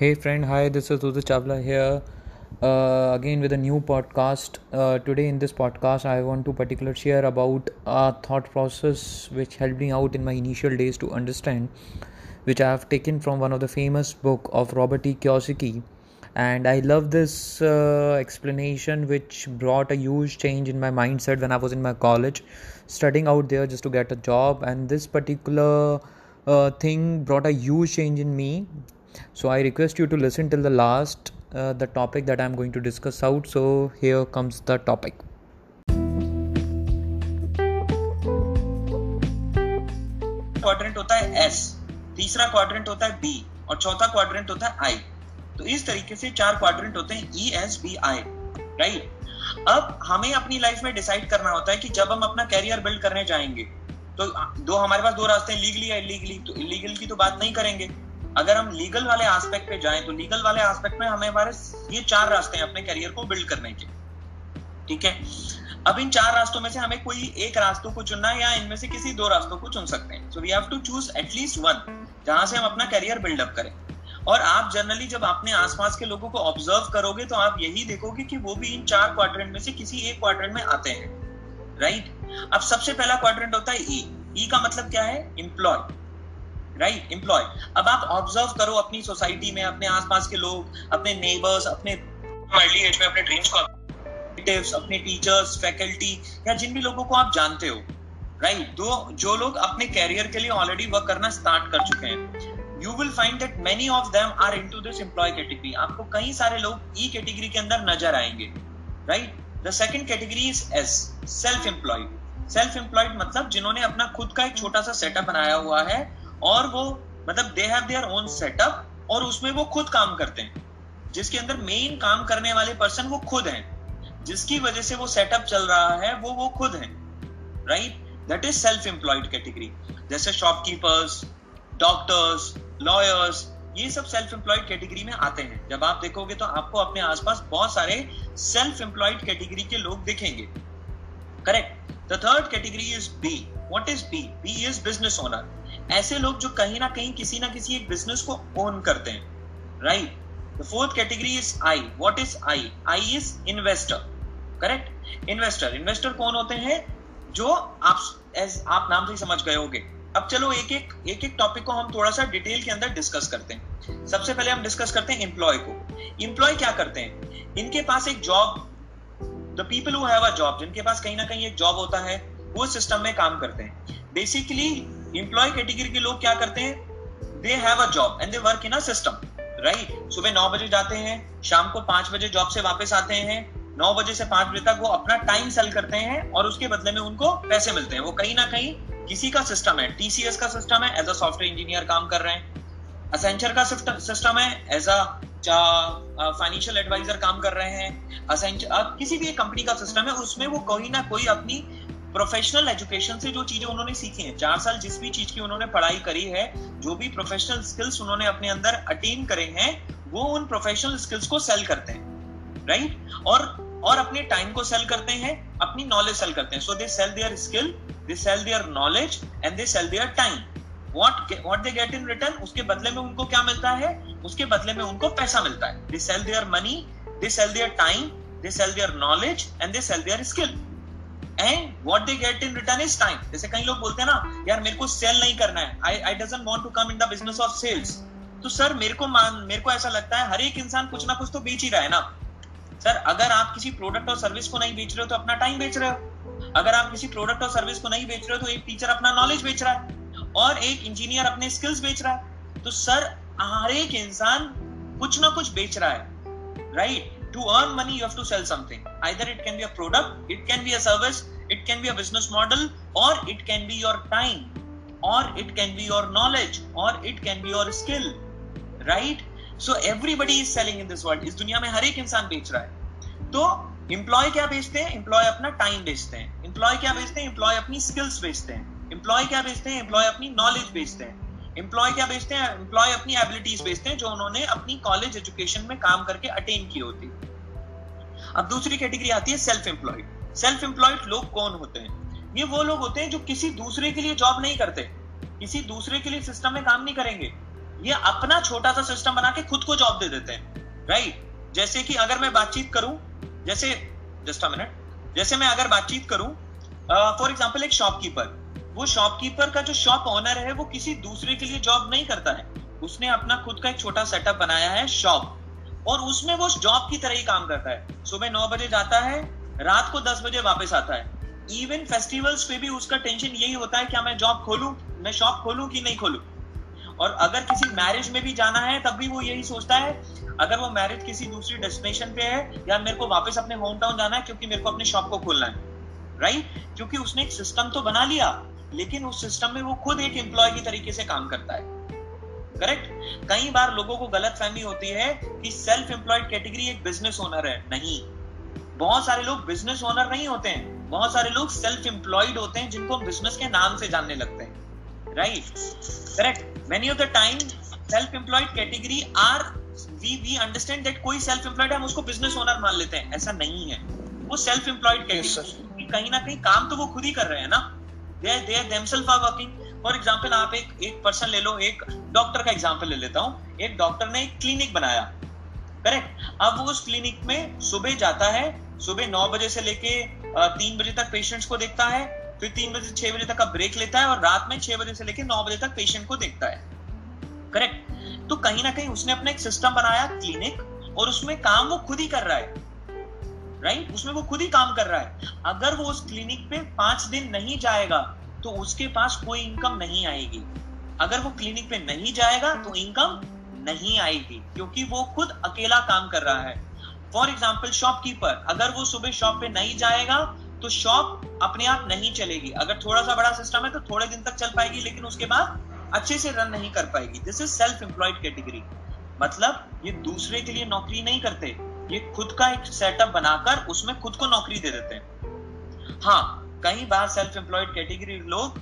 Hey friend, hi, this is Udit Chavla here. Uh, again with a new podcast. Uh, today in this podcast, I want to particular share about a thought process which helped me out in my initial days to understand, which I have taken from one of the famous book of Robert E. Kiyosaki. And I love this uh, explanation, which brought a huge change in my mindset when I was in my college, studying out there just to get a job. And this particular uh, thing brought a huge change in me so i request you to listen till the last uh, the topic that i'm going to discuss out. So here comes the topic. Quadrant होता है S तीसरा quadrant होता है B और चौथा quadrant होता है आई तो इस तरीके से चार क्वाड्रेंट होते हैं E S B I right अब हमें अपनी लाइफ में डिसाइड करना होता है कि जब हम अपना कैरियर बिल्ड करने जाएँगे तो दो हमारे पास दो रास्ते हैं लीगली या इलीगली तो इलीगल की तो बात नहीं करेंगे अगर हम लीगल वाले एस्पेक्ट पे जाएँ तो लीगल वाले एस्पेक्ट में हमें हमारे ये चार रास्ते हैं अपने करियर को बिल्ड करने के। ठीक है? अब इन चार रास्तों में से हमें कोई एक रास्तों को चुनना है, या इनमें से किसी दो रास्तों को चुन सकते हैं। So we have to choose at least one जहाँ से हम अपना करियर बिल्डअप करें। और आप जनरली जब अपने आसपास के लोगों को ऑब्ज़र्व करोगे तो आप यही देखोगे कि वो भी इन चार क्वाड्रेंट में से किसी एक क्वाड्रेंट में आते हैं। Right right? अब सबसे पहला क्वाड्रेंट होता है ई e. ई e का मतलब क्या है? Employ right right? एम्प्लॉय अब आप ऑब्ज़र्व करो अपनी सोसाइटी में, अपने आसपास के लोग, अपने नेबर्स अपने अर्ली एज में अपने ड्रीम्स को अपने टीचर्स फैकल्टी या जिन भी लोगों को आप जानते हो राइट right? दो, जो लोग अपने कैरियर के लिए ऑलरेडी वर्क करना स्टार्ट कर चुके हैं you will find that many of them are into this employ category आपको कई सारे लोग ई e कैटेगरी के अंदर नज़र आएँगे right the second category is S self employed self employed मतलब जिन्होंने अपना खुद का एक छोटा सा सेटअप बनाया हुआ है और वो मतलब they have their own setup और उसमें वो खुद काम करते हैं। जिसके अंदर मेन काम करने वाले पर्सन वो खुद हैं। जिसकी वजह से वो सेटअप चल रहा है, वो वो खुद हैं। Right that is self employed category जैसे शॉपकीपर्स डॉक्टर्स लॉयर्स ये सब सेल्फ एम्प्लॉयड कैटेगरी में आते हैं। जब आप देखोगे तो आपको अपने आसपास बहुत सारे सेल्फ एम्प्लॉयड कैटेगरी के लोग दिखेंगे। Correct the third category is B what is B B is business owner ऐसे लोग जो कहीं ना कहीं किसी ना किसी एक बिज़नेस को ओन करते हैं right the fourth category is I what is I I is investor correct investor investor कौन होते हैं? जो आप एज आप नाम से ही समझ गए होंगे। अब चलो एक एक एक एक टॉपिक को हम थोड़ा सा डिटेल के अंदर डिस्कस करते हैं। सबसे पहले हम डिस्कस करते हैं एम्प्लॉय को। एम्प्लॉय क्या करते हैं? इनके पास एक job the people who have a job जिनके पास कहीं ना कहीं एक जॉब होता है, वो सिस्टम में काम करते हैं। बेसिकली इंप्लॉय कैटेगरी के लोग क्या करते हैं? They have a job and they work in a system right सुबह नौ बजे जाते हैं, शाम को पाँच बजे जॉब से वापस आते हैं, नौ बजे से पाँच बजे तक वो अपना टाइम सेल करते हैं और उसके बदले में उनको पैसे मिलते हैं। वो कहीं ना कहीं किसी का सिस्टम है टीसीएस का सिस्टम है एज अ सॉफ्टवेयर इंजीनियर काम कर रहे हैं। असेंचर का सिस्टम है एज अ फाइनेंशियल एडवाइजर काम कर रहे हैं। असेंचर किसी भी कंपनी का सिस्टम है, उसमें वो कोई ना कोई अपनी प्रोफेशनल एजुकेशन से जो चीज़ें उन्होंने सीखी हैं, चार साल जिस भी चीज़ की उन्होंने पढ़ाई करी है, जो भी प्रोफेशनल स्किल्स उन्होंने अपने अंदर अटेन करे हैं, वो उन प्रोफेशनल स्किल्स को सेल करते हैं राइट और और अपने टाइम को सेल करते हैं, अपनी नॉलेज सेल करते हैं। So they sell their skill they sell their knowledge and they sell their time what what they get in return उसके बदले में उनको क्या मिलता है? उसके बदले में उनको पैसा मिलता है। They sell their money they sell their time they sell their knowledge and they sell their skill and what they get in return is time जैसे कई लोग बोलते हैं ना, यार, मेरे को सेल नहीं करना है। I I doesn't want to come in the business of sales तो सर, मेरे को मान, मेरे को ऐसा लगता है, हर एक इंसान कुछ ना कुछ तो बेच ही रहा है ना। सर, अगर आप किसी प्रोडक्ट और सर्विस को नहीं बेच रहे हो तो अपना टाइम बेच रहे हो। अगर आप किसी प्रोडक्ट और सर्विस को नहीं बेच रहे हो तो एक टीचर अपना नॉलेज बेच रहा है और एक इंजीनियर अपने स्किल्स बेच रहा है। तो सर, हर एक इंसान कुछ ना कुछ बेच रहा है right to earn money you have to sell something either it can be a product it can be a service it can be a business model or it can be your time or it can be your knowledge or it can be your skill right so everybody is selling in this world इस दुनिया में हर एक इंसान बेच रहा है तो employ क्या बेचते हैं एम्प्लॉय अपना टाइम बेचते हैं एम्प्लॉय क्या बेचते हैं एम्प्लॉय अपनी स्किल्स बेचते हैं एम्प्लॉय क्या बेचते हैं एम्प्लॉय अपनी नॉलेज बेचते हैं एम्प्लॉय क्या बेचते हैं? एम्प्लॉय अपनी एबिलिटीज बेचते हैं जो उन्होंने अपनी कॉलेज एजुकेशन में काम करके अटेन की होती। अब दूसरी कैटेगरी आती है सेल्फ एम्प्लॉयड सेल्फ एम्प्लॉयड लोग कौन होते हैं? ये वो लोग होते हैं जो किसी दूसरे के लिए जॉब नहीं करते। किसी दूसरे के लिए सिस्टम में काम नहीं करेंगे। ये अपना छोटा सा सिस्टम बना के खुद को जॉब दे देते हैं। राइट जैसे कि अगर मैं बातचीत करूँ, जैसे जस्ट अ मिनट जैसे मैं अगर बातचीत करूँ फॉर एग्जांपल एक शॉपकीपर वो शॉपकीपर का जो शॉप ओनर है, वो किसी दूसरे के लिए जॉब नहीं करता है। उसने अपना खुद का एक छोटा सेटअप बनाया है शॉप और उसमें वो जॉब की तरह ही काम करता है। सुबह नौ बजे जाता है, रात को दस बजे वापस आता है। इवन फेस्टिवल्स पे भी उसका टेंशन यही होता है, क्या मैं जॉब खोलूं? मैं शॉप खोलूं कि नहीं खोलूं? और अगर किसी मैरिज में भी जाना है, तब भी वो यही सोचता है, अगर वो मैरिज किसी दूसरी डेस्टिनेशन पे है, या मेरे को वापस अपने होम टाउन जाना है, क्योंकि मेरे को अपने शॉप को खोलना है। राइट क्योंकि उसने एक सिस्टम तो बना लिया। लेकिन उस सिस्टम में वो खुद एक एम्प्लॉय की तरीके से काम करता है। करेक्ट कई बार लोगों को गलत फहमी होती है कि सेल्फ एम्प्लॉयड कैटेगरी एक बिज़नेस ओनर है। नहीं। बहुत सारे लोग बिज़नेस ओनर नहीं होते हैं। बहुत सारे लोग सेल्फ एम्प्लॉयड होते हैं जिनको हम बिज़नेस के नाम से जानने लगते हैं। Right correct many of the time self employed category are we we understand that कोई सेल्फ एम्प्लॉयड हम उसको बिज़नेस ओनर मान लेते हैं। ऐसा नहीं है। वो सेल्फ एम्प्लॉयड कैटेगरी कहीं ना कहीं काम तो वो खुद ही कर रहे हैं ना। Are themselves are working for example आप एक एक पर्सन ले लो, एक डॉक्टर का एग्जांपल ले लेता हूँ। एक डॉक्टर ने एक क्लिनिक बनाया। करेक्ट अब वो उस क्लिनिक में सुबह जाता है, सुबह नौ बजे से लेके तीन बजे तक पेशेंट्स को देखता है, फिर तीन बजे छह बजे तक का ब्रेक लेता है और रात में छह बजे से लेके नौ बजे तक पेशेंट को देखता है। करेक्ट तो कहीं ना कहीं उसने अपना एक सिस्टम बनाया क्लिनिक और उसमें काम वो खुद ही कर रहा है। राइट उसमें वो खुद ही काम कर रहा है। अगर वो उस क्लिनिक पे पाँच दिन नहीं जाएगा तो उसके पास कोई इनकम नहीं आएगी। अगर वो क्लिनिक पे नहीं जाएगा तो इनकम नहीं आएगी, क्योंकि वो खुद अकेला काम कर रहा है। फॉर एग्ज़ाम्पल शॉपकीपर अगर वो सुबह शॉप पे नहीं जाएगा तो शॉप अपने आप नहीं चलेगी। अगर थोड़ा सा बड़ा सिस्टम है तो थोड़े दिन तक चल पाएगी, लेकिन उसके बाद अच्छे से रन नहीं कर पाएगी। This is self employed category मतलब ये दूसरे के लिए नौकरी नहीं करते। ये खुद का एक सेटअप बनाकर उसमें खुद को नौकरी दे देते हैं। हाँ कई बार सेल्फ एम्प्लॉयड कैटेगरी लोग,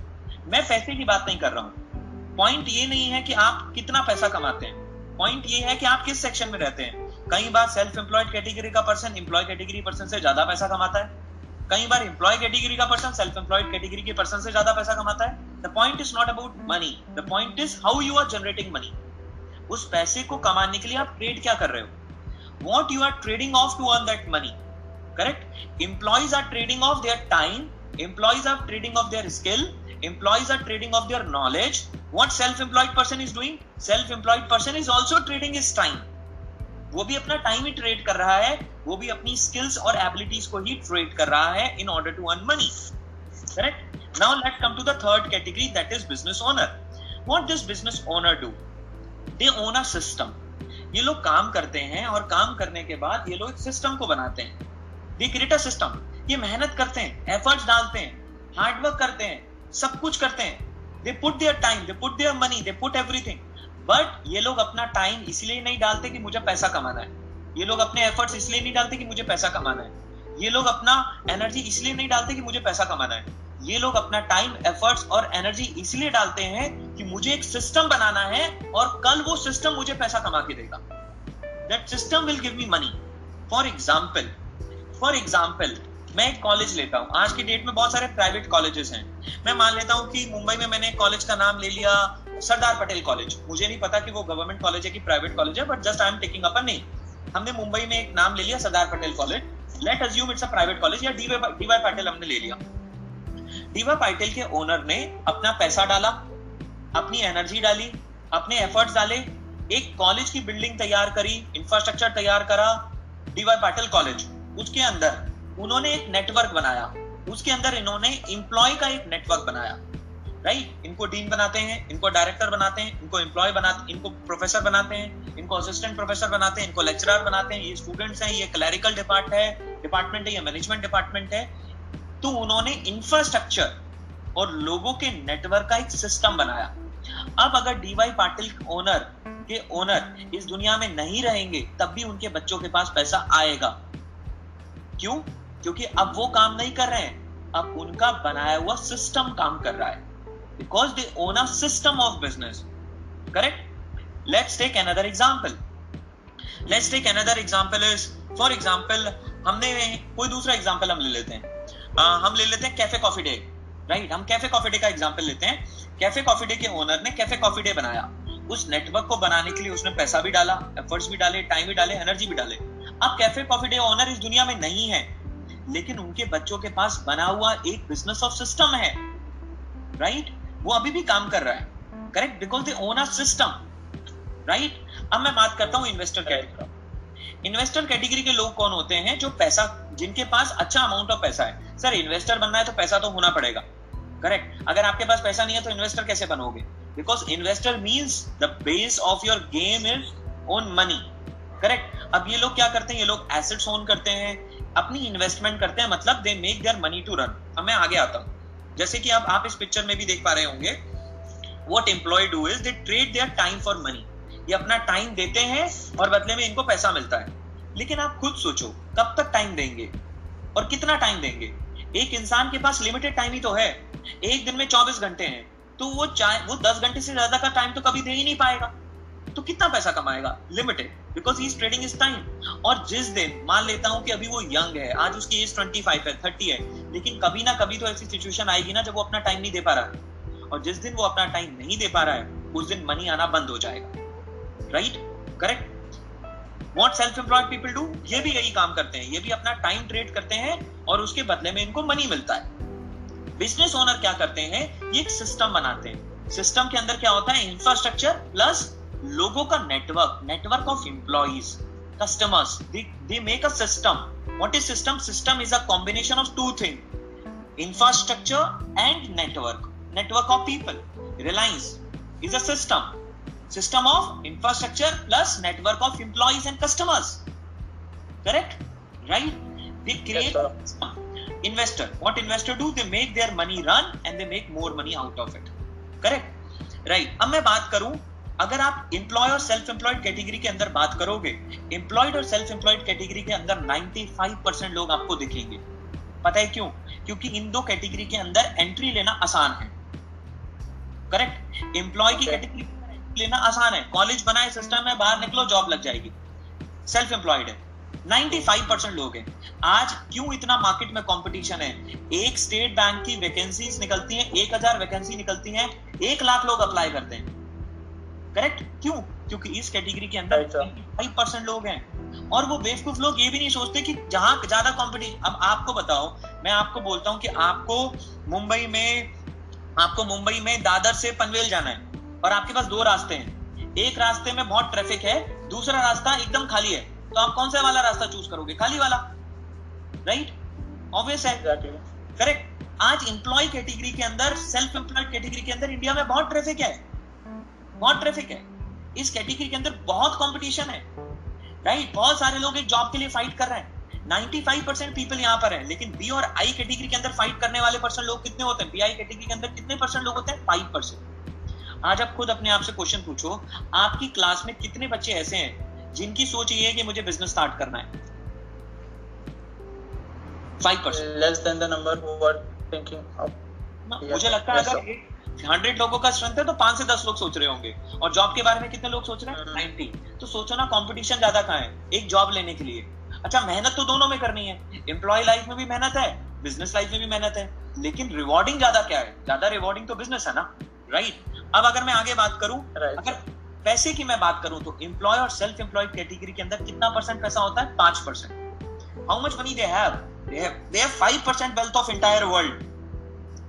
मैं पैसे की बात नहीं कर रहा हूँ। पॉइंट ये नहीं है कि आप कितना पैसा कमाते हैं। पॉइंट ये है कि आप किस सेक्शन में रहते हैं। कई बार सेल्फ एम्प्लॉयड कैटेगरी का पर्सन एम्प्लॉय कैटेगरी पर्सन से ज़्यादा पैसा कमाता है। कई बार एम्प्लॉय कैटेगरी का पर्सन सेल्फ एम्प्लॉयड कैटेगरी के पर्सन से ज़्यादा पैसा कमाता है। The point is not about money the point is how you are generating money उस पैसे को कमाने के लिए आप ट्रेड क्या कर रहे हो? what you are trading off to earn that money correct employees are trading off their time employees are trading off their skill employees are trading off their knowledge what self-employed person is doing self-employed person is also trading his time वो भी अपना time ही trade कर रहा है वो भी अपनी स्किल्स और एबिलिटीज को ही ट्रेड कर रहा है in order to earn money correct now let come to the third category that is business owner what this business owner do they own a system ये लोग काम करते हैं और काम करने के बाद ये लोग सिस्टम को बनाते हैं। दे क्रिएट सिस्टम ये मेहनत करते हैं एफर्ट्स डालते हैं हार्डवर्क करते हैं, सब कुछ करते हैं। They put their time they put their money they put everything but ये लोग अपना टाइम इसलिए नहीं डालते कि मुझे पैसा कमाना है। ये लोग अपने एफर्ट्स इसलिए नहीं डालते कि मुझे पैसा कमाना है। ये लोग अपना एनर्जी इसलिए नहीं डालते कि मुझे पैसा कमाना है। ये लोग अपना टाइम एफर्ट्स और एनर्जी इसलिए डालते हैं कि मुझे एक सिस्टम बनाना है और कल वो सिस्टम मुझे पैसा कमा के देगा। That system will give me money for example for example मैं एक कॉलेज लेता हूँ। आज की डेट में बहुत सारे प्राइवेट कॉलेजेस हैं। मैं मान लेता हूँ कि मुंबई में मैंने कॉलेज का नाम ले लिया, सरदार पटेल कॉलेज मुझे नहीं पता कि वो गवर्नमेंट कॉलेज है कि प्राइवेट कॉलेज है but just I am taking up name हमने मुंबई में एक नाम ले लिया, Sardar Patel college let assume it's a private college या डीवाई पाटिल हमने ले लिया। डीवा पाटिल के ओनर ने अपना पैसा डाला, अपनी एनर्जी डाली, अपने एफर्ट्स डाले, एक कॉलेज की बिल्डिंग तैयार करी इंफ्रास्ट्रक्चर तैयार करा डीवाई पाटिल कॉलेज उसके अंदर उन्होंने एक नेटवर्क बनाया। उसके अंदर इन्होंने इंप्लॉय का एक नेटवर्क बनाया। राइट इनको डीन बनाते हैं, इनको डायरेक्टर बनाते हैं, इनको एम्प्लॉय बनाते, इनको प्रोफेसर बनाते हैं, इनको असिस्टेंट प्रोफेसर बनाते हैं, इनको लेक्चरर बनाते हैं। ये स्टूडेंट्स हैं, ये क्लैरिकल डिपार्ट है डिपार्टमेंट है, ये मैनेजमेंट डिपार्टमेंट है। तो उन्होंने इंफ्रास्ट्रक्चर और लोगों के नेटवर्क का एक सिस्टम बनाया। अब अगर डीवाई पाटिल ओनर के ओनर इस दुनिया में नहीं रहेंगे, तब भी उनके बच्चों के पास पैसा आएगा। क्यों? क्योंकि अब वो काम नहीं कर रहे हैं। अब उनका बनाया हुआ सिस्टम काम कर रहा है। Because they own a system of business correct let's take another example let's take another example is for example हमने कोई दूसरा एग्ज़ाम्पल हम ले लेते हैं। हम ले लेते हैं कैफ़े कॉफ़ी डे राइट हम कैफ़े कॉफ़ी डे का एग्ज़ाम्पल लेते हैं। कैफ़े कॉफ़ी डे के ओनर ने कैफ़े कॉफ़ी डे बनाया। उस नेटवर्क को बनाने के लिए उसने पैसा भी डाला एफर्ट्स भी डाले टाइम भी डाले एनर्जी भी डाले। अब कैफ़े कॉफ़ी डे ओनर इस दुनिया में नहीं है। लेकिन उनके बच्चों के पास बना हुआ एक बिज़नेस ऑफ़ सिस्टम है। राइट वो अभी भी काम कर रहा है। Correct because they own a system right अब मैं बात करता हूँ इन्वेस्टर कैटेगरी इन्वेस्टर कैटेगरी के लोग कौन होते हैं जो पैसा, जिनके पास अच्छा अमाउंट ऑफ़ पैसा है? सर, इन्वेस्टर बनना है तो पैसा तो होना पड़ेगा। करेक्ट अगर आपके पास पैसा नहीं है तो इन्वेस्टर कैसे बनोगे? Because investor means the base of your game is own money correct अब ये लोग क्या करते हैं? ये लोग एसेट्स ओन करते हैं। अपनी इन्वेस्टमेंट करते हैं। मतलब they make their money to run अब मैं आगे आता हूँ। जैसे कि अब आप इस पिक्चर में भी देख पा रहे होंगे what employ do is they trade their time for money ये अपना टाइम देते हैं और बदले में इनको पैसा मिलता है। लेकिन आप खुद सोचो, कब तक टाइम देंगे और कितना टाइम देंगे? एक इंसान के पास लिमिटेड टाइम ही तो है। एक दिन में चौबीस घंटे हैं तो वो चाहे वो दस घंटे से ज़्यादा का टाइम तो कभी दे ही नहीं पाएगा। तो कितना पैसा कमाएगा? Limited because he trading is time और जिस दिन, मान लेता हूँ कि अभी वो यंग है, आज उसकी एज ट्वेंटी फाइव है थर्टी है, लेकिन कभी ना कभी तो ऐसी सिचुएशन आएगी ना जब वो अपना टाइम नहीं दे पा रहा। है और जिस दिन वो अपना टाइम नहीं दे पा रहा है, उस दिन मनी आना बंद हो जाएगा। Right correct what self employed people do ये भी यही काम करते हैं। ये भी अपना टाइम ट्रेड करते हैं और उसके बदले में इनको मनी मिलता है। बिज़नेस ओनर क्या करते हैं? ये एक सिस्टम बनाते हैं। सिस्टम के अंदर क्या होता है? इंफ्रास्ट्रक्चर प्लस लोगों का network network of employees customers. They, they make a system. What is system? System is a combination of two things. Infrastructure and network. Network of people. Reliance is a system of infrastructure plus network of employees and customers correct right they create investor what investor do they make their money run and they make more money out of it correct right अब मैं बात करूँ अगर आप employee और self employed category के अंदर बात करोगे इंप्लॉयड और सेल्फ एम्प्लॉयड कैटेगरी के अंदर 95 परसेंट लोग आपको दिखेंगे। पता है क्यों? क्योंकि इन दो कैटेगरी के अंदर एंट्री लेना आसान है। करेक्ट एम्प्लॉय की कैटेगरी लेना आसान है। कॉलेज बनाए सिस्टम है बाहर निकलो जॉब लग जाएगी। सेल्फ एम्प्लॉयड है 95 परसेंट लोग हैं। आज क्यों इतना मार्केट में कंपटीशन है? एक स्टेट बैंक की वैकेंसीज निकलती हैं एक हज़ार वैकेंसी निकलती हैं एक लाख लोग अप्लाई करते हैं। करेक्ट क्यों? क्योंकि इस कैटेगरी के अंदर फाइव परसेंट लोग हैं। और वो बेवकूफ़ लोग ये भी नहीं सोचते कि जहाँ ज़्यादा कंपटीशन अब आपको बताओ मैं आपको बोलता हूँ कि आपको मुंबई में आपको मुंबई में दादर से पनवेल जाना है। और आपके पास दो रास्ते हैं। एक रास्ते में बहुत ट्रैफ़िक है दूसरा रास्ता एकदम खाली है। तो आप कौन सा वाला रास्ता चूज़ करोगे? खाली वाला। राइट ऑब्वियस है? करेक्ट आज एम्प्लॉय कैटेगरी के अंदर सेल्फ एम्प्लॉयड कैटेगरी के अंदर इंडिया में बहुत ट्रैफ़िक है। बहुत ट्रैफ़िक है। इस कैटेगरी के अंदर बहुत कंपटीशन है। राइट बहुत सारे लोग एक जॉब के लिए फाइट कर रहे हैं। 95 परसेंट पीपल यहाँ पर है। लेकिन बी और आई कैटेगरी के अंदर फाइट करने वाले परसेंट लोग कितने होते हैं? बी आई कैटेगरी के अंदर कितने परसेंट लोग होते हैं? फाइव परसेंट आज आप खुद अपने आप से क्वेश्चन पूछो आपकी क्लास में कितने बच्चे ऐसे हैं जिनकी सोच ये है कि मुझे बिज़नेस स्टार्ट करना है? Five percent less than the number who are thinking मुझे लगता है अगर हंड्रेड लोगों का स्ट्रेंथ है तो पाँच से दस लोग सोच रहे होंगे। और जॉब के बारे में कितने लोग सोच रहे हैं? नाइनटी तो सोचो ना कंपटीशन ज़्यादा कहाँ है? एक जॉब लेने के लिए। अच्छा मेहनत तो दोनों में करनी है। एम्प्लॉय लाइफ में भी मेहनत है बिज़नेस लाइफ में भी मेहनत है। लेकिन रिवॉर्डिंग ज़्यादा क्या है? ज़्यादा रिवॉर्डिंग तो बिज़नेस है ना राइट अब अगर मैं आगे बात करूँ अगर पैसे की मैं बात करूँ तो एम्प्लॉय और सेल्फ एम्प्लॉयड कैटेगरी के अंदर कितना परसेंट पैसा होता है? पाँच percent how much money the wealth of entire world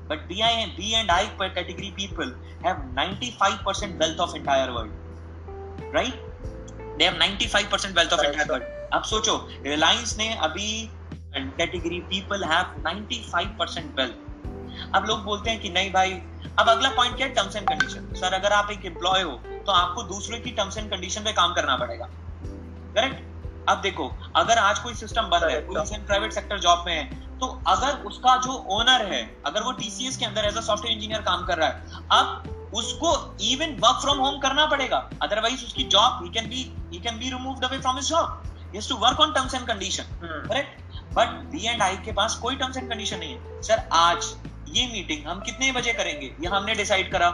but B I B and I category people have right दे सोचो रिलायंस ने अभी वेल्थ अब लोग बोलते हैं कि नहीं भाई अब अगला पॉइंट क्या है? टर्म्स एंड कंडीशन सर अगर आप एक एम्प्लॉय हो तो आपको दूसरे की टर्म्स एंड कंडीशन पे काम करना पड़ेगा। करेक्ट अब देखो अगर आज कोई सिस्टम बन रहा है कोई प्राइवेट सेक्टर जॉब में है तो अगर उसका जो ओनर है अगर वो टीसीएस के अंदर एज अ सॉफ्टवेयर इंजीनियर काम कर रहा है अब उसको इवन वर्क फ्रॉम होम करना पड़ेगा। अदरवाइज़ उसकी job he can be he can be removed away from his job he to work on terms and condition correct but B and I के पास कोई टर्म्स एंड कंडीशन नहीं है। Sir आज ये मीटिंग हम कितने बजे करेंगे? ये हमने डिसाइड करा।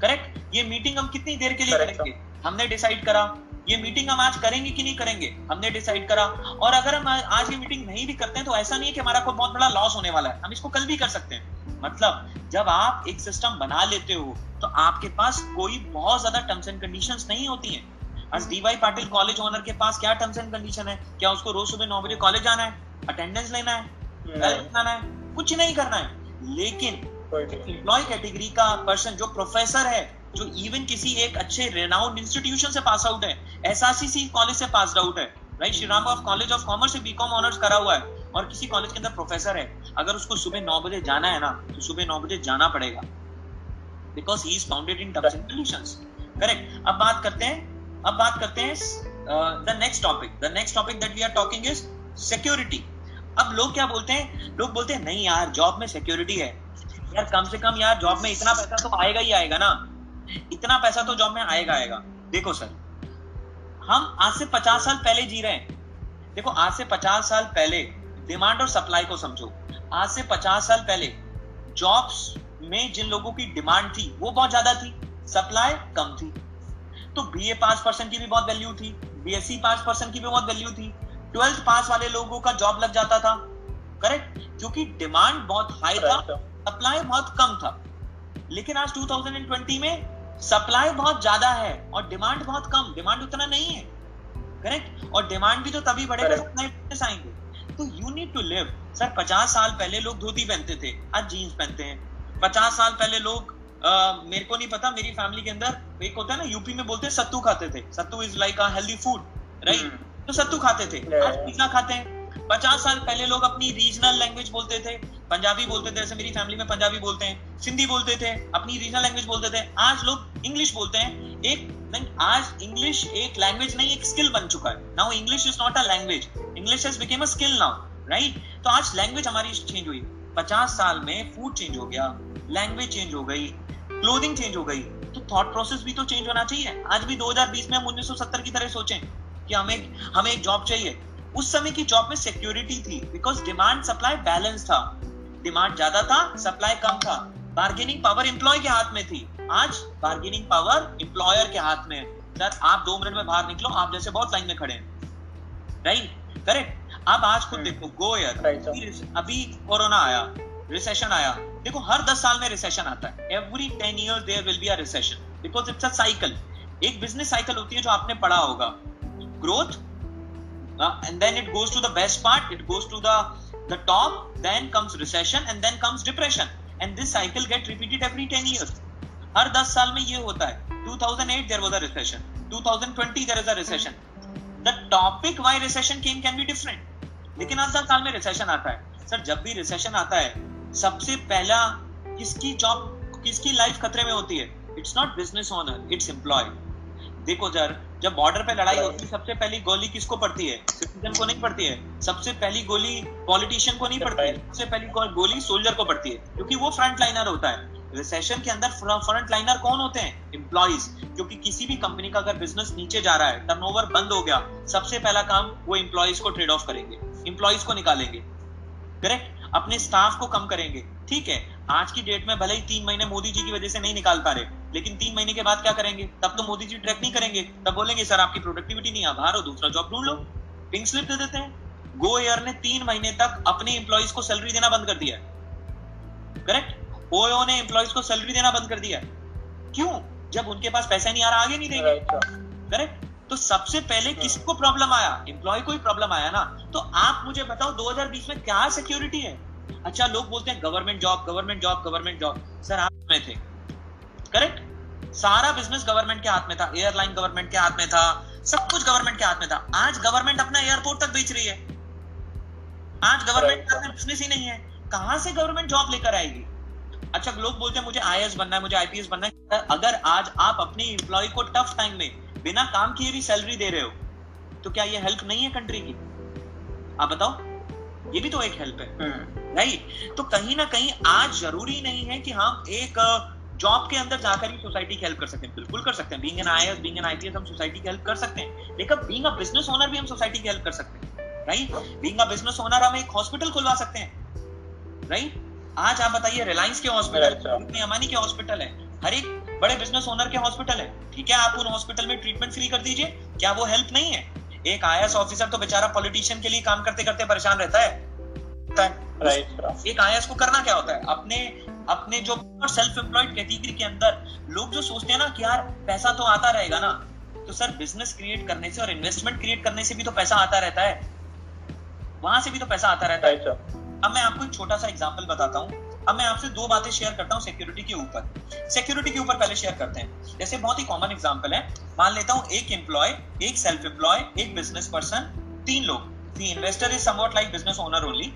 करेक्ट ये मीटिंग हम कितनी देर के लिए करेंगे? हमने डिसाइड करा। ये मीटिंग हम आज करेंगे कि नहीं करेंगे? हमने डिसाइड करा। और अगर हम आज ये मीटिंग नहीं भी करते हैं तो ऐसा नहीं है कि हमारा कोई बहुत बड़ा लॉस होने वाला है। हम इसको कल भी कर सकते हैं। मतलब जब आप एक सिस्टम बना लेते हो तो आपके पास कोई बहुत ज़्यादा टर्म्स एंड कंडीशंस नहीं होती हैं। आज डीवाई पाटिल कॉलेज ओनर के पास क्या टर्म्स एंड कंडीशन है? क्या उसको रोज सुबह नौ बजे कॉलेज जाना है? अटेंडेंस लेना है? है? कुछ नहीं करना है। लेकिन एम्प्लॉय कैटेगरी का पर्सन जो प्रोफेसर है जो इवन किसी एक अच्छे रेनाउंड इंस्टीट्यूशन से पास आउट है एसआरसीसी कॉलेज से पास आउट है right Shri Ram of college of commerce से बीकॉम ऑनर्स करा हुआ है और किसी कॉलेज के अंदर प्रोफेसर है। अगर उसको सुबह नौ बजे जाना है ना तो सुबह नौ बजे जाना पड़ेगा। Because he is founded in terms and conditions correct अब बात करते हैं अब बात करते हैं the next topic the next topic that we are talking is security अब लोग क्या बोलते हैं? लोग बोलते हैं, नहीं यार जॉब में सिक्योरिटी है। यार, कम से कम यार जॉब में इतना पैसा तो आएगा ही आएगा ना। इतना पैसा तो जॉब में आएगा आएगा। देखो सर, हम आज से पचास साल पहले जी रहे हैं। देखो, आज से पचास साल पहले डिमांड और सप्लाई को समझो। आज से पचास साल पहले जॉब्स में जिन लोगों की डिमांड थी, वो बहुत ज़्यादा थी। सप्लाई कम थी। तो बी ए पाँच परसेंट की भी बहुत वैल्यू थी बीएससी पाँच परसेंट की भी बहुत वैल्यू थी। ट्वेल्थ पास वाले लोगों का जॉब लग जाता था। करेक्ट क्योंकि डिमांड बहुत हाई था सप्लाई बहुत कम था। लेकिन आज 2020 में सप्लाई बहुत ज़्यादा है और डिमांड बहुत कम। डिमांड उतना नहीं है। करेक्ट और डिमांड भी तो तभी बढ़ेगा जब आएँगे। तो you need to live sir पचास साल पहले लोग धोती पहनते थे आज जीन्स पहनते हैं। पचास साल पहले लोग Uh, मेरे को नहीं पता मेरी फैमिली के अंदर एक होता है ना यूपी में बोलते हैं सत्तू खाते थे। Sattu is like a healthy food right तो सत्तू खाते थे। आज पिज्जा खाते हैं। पचास साल पहले लोग अपनी रीजनल लैंग्वेज बोलते थे। पंजाबी बोलते थे जैसे मेरी फैमिली में पंजाबी बोलते हैं सिंधी बोलते थे अपनी रीजनल लैंग्वेज बोलते थे। आज लोग इंग्लिश बोलते हैं। एक आज इंग्लिश एक लैंग्वेज नहीं एक स्किल बन चुका है। Now English is not a language English has become a skill now right तो आज लैंग्वेज हमारी चेंज हुई। पचास साल में फ़ूड चेंज हो गया लैंग्वेज चेंज हो गई क्लोथिंग चेंज हो गई। तो थॉट प्रोसेस भी तो चेंज होना चाहिए। आज भी 2020 में हम 1970 की तरह सोचें। कि हमें हमें एक जॉब चाहिए। उस समय की जॉब में सिक्योरिटी थी बिकॉज़ डिमांड सप्लाई बैलेंस था। डिमांड ज़्यादा था सप्लाई कम था। बार्गेनिंग पावर एम्प्लॉय के हाथ में थी। आज बार्गेनिंग पावर एम्प्लॉयर के हाथ में सर आप दो मिनट में बाहर निकलो आप जैसे बहुत लाइन में खड़े हैं। राइट करेक्ट अब आज खुद hmm. देखो गो ईयर अभी कोरोना आया रिसेशन आया। देखो हर दस साल में रिसेशन आता है। Every ten year there will be a recession because it's a cycle एक बिज़नेस साइकिल होती है जो आपने पढ़ा होगा। Growth uh, and then it goes to the best part it goes to the the top then comes recession and then comes depression and this cycle get repeated every 10 years हर 10 साल में ये होता है 2008 there was a recession 2020 there is a recession the topic why recession came can be different लेकिन हर 10 साल में recession आता है सर जब भी recession आता है सबसे पहला किसकी जॉब किसकी लाइफ खतरे में होती है it's not business owner it's employee देखो जर जब बॉर्डर पे लड़ाई होती है सबसे पहली गोली किसको पड़ती है? सिटीजन को नहीं पड़ती है। सबसे पहली गोली पॉलिटिशियन को नहीं पड़ती है। सबसे पहली गोली सोल्जर को पड़ती है क्योंकि वो फ्रंट लाइनर होता है। रिसेशन के अंदर फ्रंट लाइनर कौन होते हैं? एम्प्लॉइज क्योंकि किसी भी कंपनी का अगर बिज़नेस नीचे जा रहा है टर्नओवर बंद हो गया सबसे पहला काम वो एम्प्लॉइज को ट्रेड ऑफ़ करेंगे एम्प्लॉइज को निकालेंगे। करेक्ट अपने स्टाफ को कम करेंगे। ठीक है आज की डेट में भले ही तीन महीने मोदी जी की वजह से नहीं निकाल पा रहे लेकिन तीन महीने के बाद क्या करेंगे? तब तो मोदी जी ट्रैक नहीं करेंगे। तब बोलेंगे सर आपकी प्रोडक्टिविटी नहीं आभार हो दूसरा जॉब ढूंढ लो। पिंक स्लिप दे देते हैं। गो एयर ने तीन महीने तक अपने इंप्लॉइज को सैलरी देना बंद कर दिया करेक्ट ओयो ने इंप्लॉइज को सैलरी देना बंद कर दिया क्यों? जब उनके पास पैसा नहीं आ रहा आगे नहीं देंगे। करेक्ट तो सबसे पहले किसको प्रॉब्लम आया? एम्प्लॉय को ही प्रॉब्लम आया ना। तो आप मुझे बताओ 2020 में क्या सिक्योरिटी है? अच्छा लोग बोलते हैं government job government job government job sir आप में थे। करेक्ट सारा बिज़नेस गवर्नमेंट के हाथ में था एयरलाइन गवर्नमेंट के हाथ में था सब कुछ गवर्नमेंट के हाथ में था। आज गवर्नमेंट अपना एयरपोर्ट तक बेच रही है। आज गवर्नमेंट के हाथ में बिज़नेस ही नहीं है। कहाँ से गवर्नमेंट जॉब लेकर आएगी? अच्छा लोग बोलते हैं मुझे आईएएस बनना है मुझे आईपीएस बनना है। अगर आज आप अपनी इंप्लॉय को टफ टाइम में बिना काम किए भी सैलरी दे रहे हो तो क्या ये हेल्प नहीं है कंट्री की? आप बताओ। ये भी तो एक हेल्प है। राइट हम्म। तो कहीं ना कहीं आज ज़रूरी नहीं है कि हम एक जॉब के अंदर जाकर ही सोसाइटी की हेल्प कर सकते हैं। बिल्कुल कर सकते हैं। Being an IAS being an IPS हम सोसाइटी की हेल्प कर सकते हैं। लेकिन बीइंग अ बिज़नेस ओनर भी हम सोसाइटी की हेल्प कर सकते हैं। Right being a business owner हम एक हॉस्पिटल खुलवा सकते हैं। राइट आज आप बताइए रिलायंस के हॉस्पिटल अमानी के हॉस्पिटल है हर एक बड़े बिज़नेस ओनर के हॉस्पिटल है। ठीक है आप उन हॉस्पिटल में ट्रीटमेंट फ्री कर दीजिए। क्या वो हेल्प नहीं है? एक आई ऑफिसर तो बेचारा पॉलिटिशियन के लिए काम करते करते परेशान रहता है। राइट एक आई को करना क्या होता है? अपने अपने जो सेल्फ एम्प्लॉयड कैटेगरी के अंदर लोग जो सोचते हैं ना कि यार पैसा तो आता रहेगा ना तो सर बिज़नेस क्रिएट करने से और इन्वेस्टमेंट क्रिएट करने से भी तो पैसा आता रहता है। वहाँ से भी तो पैसा आता रहता है। अब मैं आपको एक छोटा सा एग्ज़ाम्पल बताता हूँ। अब मैं आपसे दो बातें शेयर करता हूँ सिक्योरिटी के ऊपर। सिक्योरिटी के ऊपर पहले शेयर करते हैं। जैसे बहुत ही कॉमन एग्ज़ाम्पल है। मान लेता हूँ एक एम्प्लॉय एक सेल्फ एम्प्लॉय एक बिज़नेस पर्सन तीन लोग। Investor is somewhat like business owner only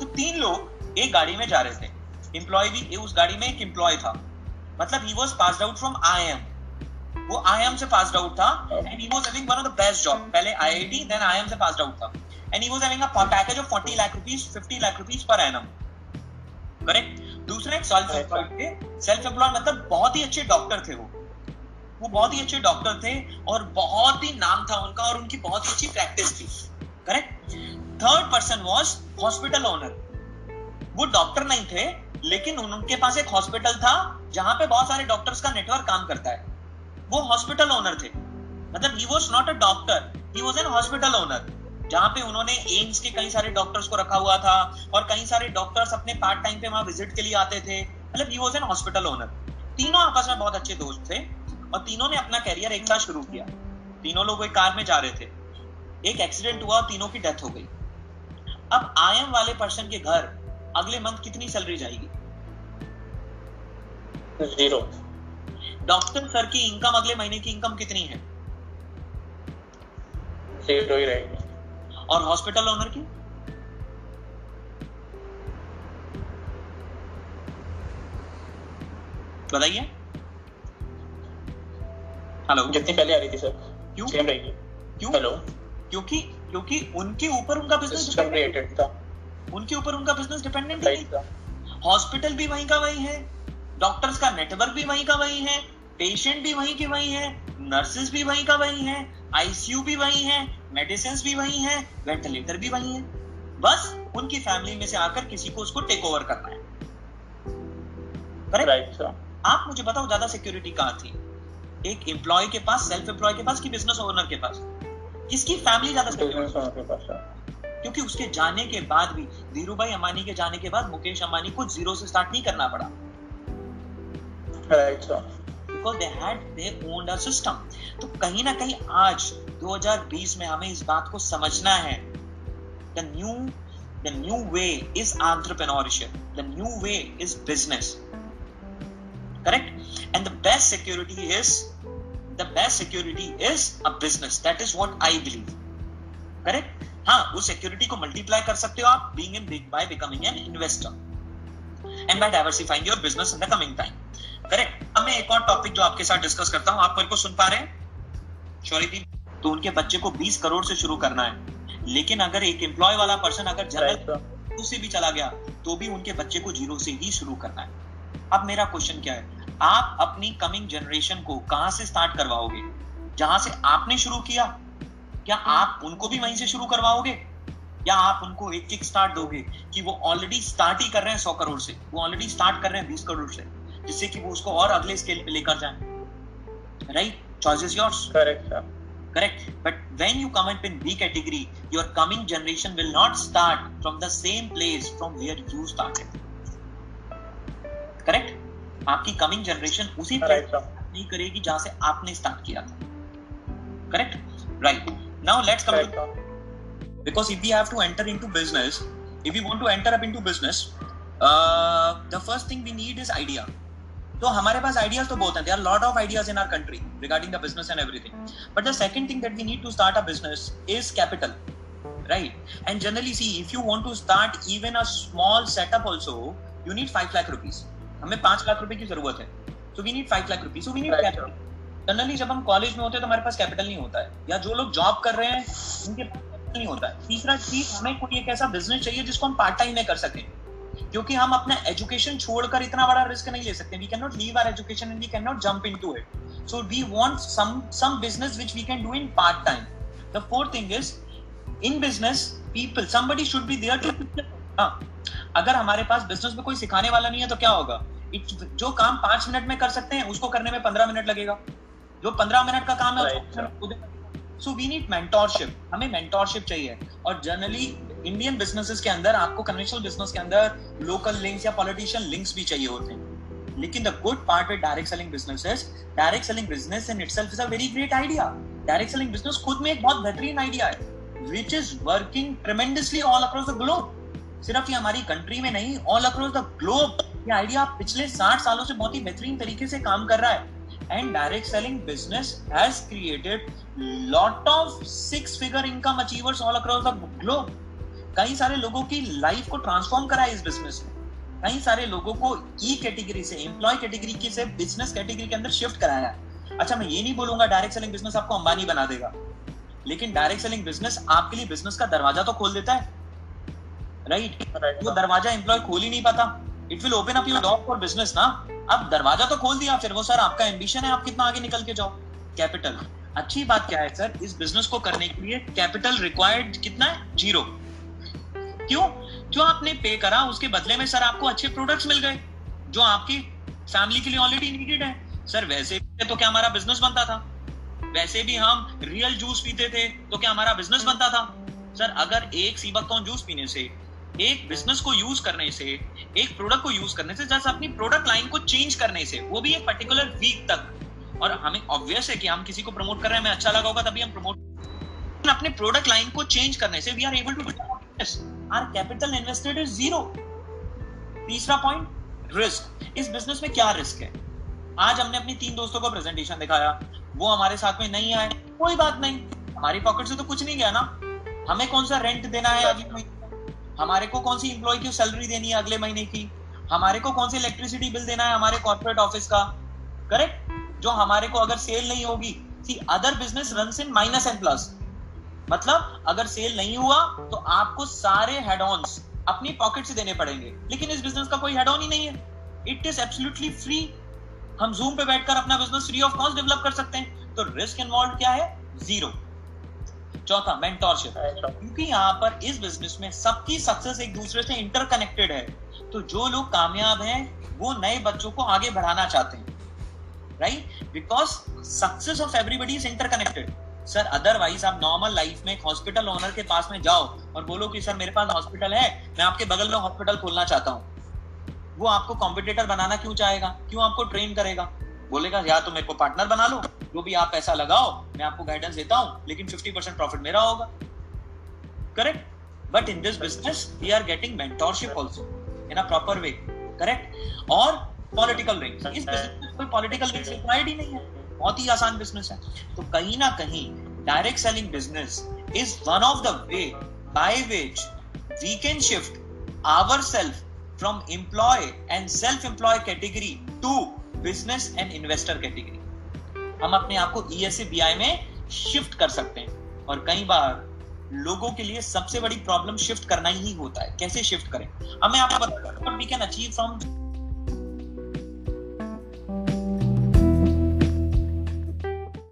तो तीन लोग एक गाड़ी में जा रहे थे। एम्प्लॉय भी उस गाड़ी में एक एम्प्लॉय था। मतलब he was pass out from I M वो आई एम से पास आउट था and he was having one of the best job पहले आईआईटी देन आई एम से पास आउट था। And he was having a package of 40 lakh rupees 50 lakh rupees per annum correct दूसरे एक self employed थे self employed मतलब बहुत ही अच्छे doctor थे वो। वो बहुत ही अच्छे डॉक्टर थे और बहुत ही नाम था उनका और उनकी बहुत ही अच्छी प्रैक्टिस थी। Correct third person was hospital owner वो डॉक्टर नहीं थे लेकिन उनके पास एक हॉस्पिटल था, जहाँ पे बहुत सारे डॉक्टर्स का नेटवर्क काम करता है। वो हॉस्पिटल ओनर थे। मतलब he was not a doctor he was an hospital owner जहाँ पे उन्होंने एम्स के कई सारे डॉक्टर्स को रखा हुआ था और कई सारे डॉक्टर्स अपने पार्ट टाइम पे वहाँ विज़िट के लिए आते थे। मतलब he was an hospital owner तीनों आपस में बहुत अच्छे दोस्त थे और तीनों ने अपना कैरियर एक साथ शुरू किया। तीनों लोग एक कार में जा रहे थे। एक एक्सीडेंट हुआ तीनों की डेथ हो गई। अब आयएम वाले पर्सन के घर अगले मंथ कितनी सैलरी जाएगी? ज़ीरो। डॉक्टर सर की इनकम अगले महीने की इनकम कितनी है? ज़ीरो ही रहेगी। और हॉस्पिटल ओनर की? बताइए। हेलो जितनी पहले आ रही थी सर क्यों? सेम रहेगी। क्यों? हेलो क्योंकि क्योंकि उनके ऊपर उनका बिज़नेस था। उनके ऊपर उनका बिज़नेस डिपेंडेंट था हॉस्पिटल भी वहीं का वहीं है। डॉक्टर्स का नेटवर्क भी वहीं का वहीं है। पेशेंट भी वहीं के वहीं है। नर्सेस भी वहीं का वहीं है। आईसीयू भी वहीं है। मेडिसिन भी वहीं है। वेंटिलेटर भी वहीं है। बस उनकी फैमिली में से आकर किसी को उसको टेक ओवर करना है। करेक्ट आप मुझे बताओ ज़्यादा सिक्योरिटी कहाँ थी? एक एम्प्लॉय के पास सेल्फ एम्प्लॉय के पास कि बिज़नेस ओनर के पास? किसकी फैमिली ज़्यादा सिक्योर क्योंकि उसके जाने के बाद भी धीरू भाई अंबानी के जाने के बाद मुकेश अंबानी को ज़ीरो से स्टार्ट नहीं करना पड़ा। सिस्टम तो कहीं ना कहीं आज 2020 में हमें इस बात को समझना है। The new the new way is entrepreneurship. The new way is business correct and the best security is the best security is a business that is what I believe correct हाँ उस सिक्योरिटी को multiply कर सकते हो आप being in big by becoming an investor and by diversifying your business in the coming time correct अब मैं एक और टॉपिक जो आपके साथ डिस्कस करता हूँ आप मेरे को सुन पा रहे हैं? शौरी दी तो उनके बच्चे को 20 करोड़ से शुरू करना है। लेकिन अगर एक एम्प्लॉय वाला पर्सन अगर जनरल सर उससे भी चला गया तो भी उनके बच्चे को ज़ीरो से ही शुरू करना है। अब मेरा क्वेश्चन क्या है? आप अपनी कमिंग जनरेशन को कहाँ से स्टार्ट करवाओगे? जहाँ से आपने शुरू किया क्या आप उनको भी वहीं से शुरू करवाओगे? या आप उनको एक किक स्टार्ट दोगे कि वो ऑलरेडी स्टार्ट ही कर रहे हैं सौ करोड़ से? वो ऑलरेडी स्टार्ट कर रहे हैं बीस करोड़ से जिससे कि वो उसको और अगले स्केल पे लेकर जाए। Right choice is yours correct correct. But when you come up in b category your coming generation will not start from the same place from where you started. Correct? आपकी कमिंग जनरेशन उसी place नहीं करेगी जहाँ से आपने start किया था। Correct right now now let's come right. to because if we have to enter into business if we want to enter up into business the first thing we need is idea तो हमारे पास ideas तो बहुत हैं। There lot of ideas in our country regarding the business and everything but the second thing that we need to start a business is capital right and generally see if you want to start even a small setup also you need five lakh rupees हमें पाँच लाख रुपए की ज़रूरत है। सो we need five lakh rupees so we need capital generally जब हम college में होते हैं तो हमारे पास कैपिटल नहीं होता है। या जो लोग जॉब कर रहे हैं, उनके पास capital नहीं होता है। तीसरा चीज़, हमें कोई एक ऐसा बिज़नेस चाहिए जिसको हम पार्ट टाइम में कर सकें। क्योंकि हम अपना एजुकेशन छोड़कर इतना बड़ा रिस्क नहीं ले सकते। We can not leave our education and we can not jump into it so we want some some business which we can do in part time the fourth thing is in business people should be there to हाँ अगर हमारे पास business में कोई सिखाने वाला नहीं है तो क्या होगा? जो काम पाँच मिनट में कर सकते हैं, उसको करने में पंद्रह मिनट लगेगा। जो पंद्रह मिनट का काम है सो वी नीड मेंटोरशिप हमें मेंटोरशिप चाहिए। और जनरली इंडियन बिजनेसेस के अंदर आपको कन्वेंशनल बिज़नेस के अंदर लोकल लिंक्स या पॉलिटिशियन लिंक्स भी चाहिए होते हैं। लेकिन the good part with direct selling business direct selling business in itself is a very great idea direct selling business खुद में एक बहुत बेहतरीन आइडिया है which is working tremendously all across the globe सिर्फ़ ये हमारी कंट्री में नहीं ऑल अक्रॉस द ग्लोब ये आइडिया पिछले 60 सालों से बहुत ही बेहतरीन तरीके से काम कर रहा है। And direct selling business has created lot of six figure income achievers all across the globe. कई सारे लोगों की लाइफ को ट्रांसफॉर्म करा है इस बिज़नेस में कई सारे लोगों को ई e कैटेगरी से एम्प्लॉय कैटेगरी की से बिज़नेस कैटेगरी के अंदर शिफ्ट कराया अच्छा मैं ये नहीं बोलूँगा डायरेक्ट सेलिंग बिज़नेस आपको अंबानी बना देगा। लेकिन डायरेक्ट सेलिंग बिज़नेस आपके लिए बिज़नेस का दरवाज़ा तो खोल देता है। Right right? वो दरवाज़ा एम्प्लॉय खोल ही नहीं पाता। It will open up your door for business ना। अब दरवाज़ा तो खोल दिया, फिर वो, सर, आपका एम्बिशन है, आप कितना आगे निकल के जाओ? कैपिटल अच्छी बात क्या है, सर? इस बिज़नेस को करने के लिए कैपिटल रिक्वायर्ड कितना है? ज़ीरो क्यों? जो आपने पे करा? उसके बदले में, सर, आपको अच्छे प्रोडक्ट्स मिल गए, जो आपकी फैमिली के लिए ऑलरेडी नीडेड है. सर, वैसे भी तो क्या हमारा बिज़नेस बनता था? वैसे भी हम रियल जूस पीते थे तो क्या हमारा बिज़नेस बनता था? सर, अगर एक सीबकॉन जूस पीने से एक बिज़नेस को यूज़ करने से, एक प्रोडक्ट को यूज़ करने से जस्ट अपनी प्रोडक्ट लाइन को चेंज करने से, वो भी एक पर्टिकुलर वीक तक। और हमें ऑब्वियस है कि हम किसी को प्रमोट कर रहे हैं, हमें अच्छा लगा होगा, तभी हम प्रमोट अपने प्रोडक्ट लाइन को चेंज करने से we are able to our capital invested is zero तीसरा पॉइंट रिस्क इस बिज़नेस में क्या रिस्क है? आज हमने अपनी तीन दोस्तों को प्रेजेंटेशन दिखाया। वो हमारे साथ में नहीं आए। कोई बात नहीं। हमारी पॉकेट से तो कुछ नहीं गया ना। हमें कौन सा रेंट देना है अगले महीने हमारे को कौन सी इंप्लॉय की सैलरी देनी है अगले महीने की? हमारे को कौन सी इलेक्ट्रिसिटी बिल देना है हमारे कॉर्पोरेट ऑफ़िस का? करेक्ट जो हमारे को अगर सेल नहीं होगी see other business run in minus and plus मतलब अगर सेल नहीं हुआ तो आपको सारे हेड ऑन्स अपनी पॉकेट से देने पड़ेंगे। लेकिन इस बिज़नेस का कोई हेड ऑन ही नहीं है। इट इज़ एब्सोल्युटली फ्री हम जूम पे बैठकर अपना business free of cost develop कर सकते हैं। तो रिस्क इन्वॉल्व क्या है? ज़ीरो चौथा मेंटोरशिप क्योंकि यहाँ पर इस बिज़नेस में सबकी सक्सेस एक दूसरे से इंटरकनेक्टेड है। तो जो लोग कामयाब हैं वो नए बच्चों को आगे बढ़ाना चाहते हैं। Right because success of everybody is interconnected sir otherwise आप नॉर्मल लाइफ में एक हॉस्पिटल ओनर के पास में जाओ और बोलो कि सर मेरे पास हॉस्पिटल है मैं आपके बगल में हॉस्पिटल खोलना चाहता हूँ। वो आपको कॉम्पिटेटर बनाना क्यों चाहेगा? क्यों आपको ट्रेन करेगा? बोलेगा, या तो मेरे को पार्टनर बना लो, जो भी आप पैसा लगाओ, मैं आपको गाइडेंस देता हूँ, लेकिन 50 परसेंट प्रॉफिट मेरा होगा। Correct but in this business we are getting mentorship also in a proper way correct और पॉलिटिकल रिंग्स इस बिज़नेस कोई पॉलिटिकल रिंग्स रिक्वायर्ड ही नहीं है। बहुत ही आसान बिज़नेस है। तो कहीं ना कहीं direct selling business is one of the way by which we can shift ourselves from employee and self-employed category to business and investor category. हम अपने आप को ई एस में शिफ्ट कर सकते हैं और कई बार लोगों के लिए सबसे बड़ी प्रॉब्लम शिफ्ट करना ही होता है। कैसे शिफ्ट करें? हमें आपको बता वी कैन अचीव फ्रॉम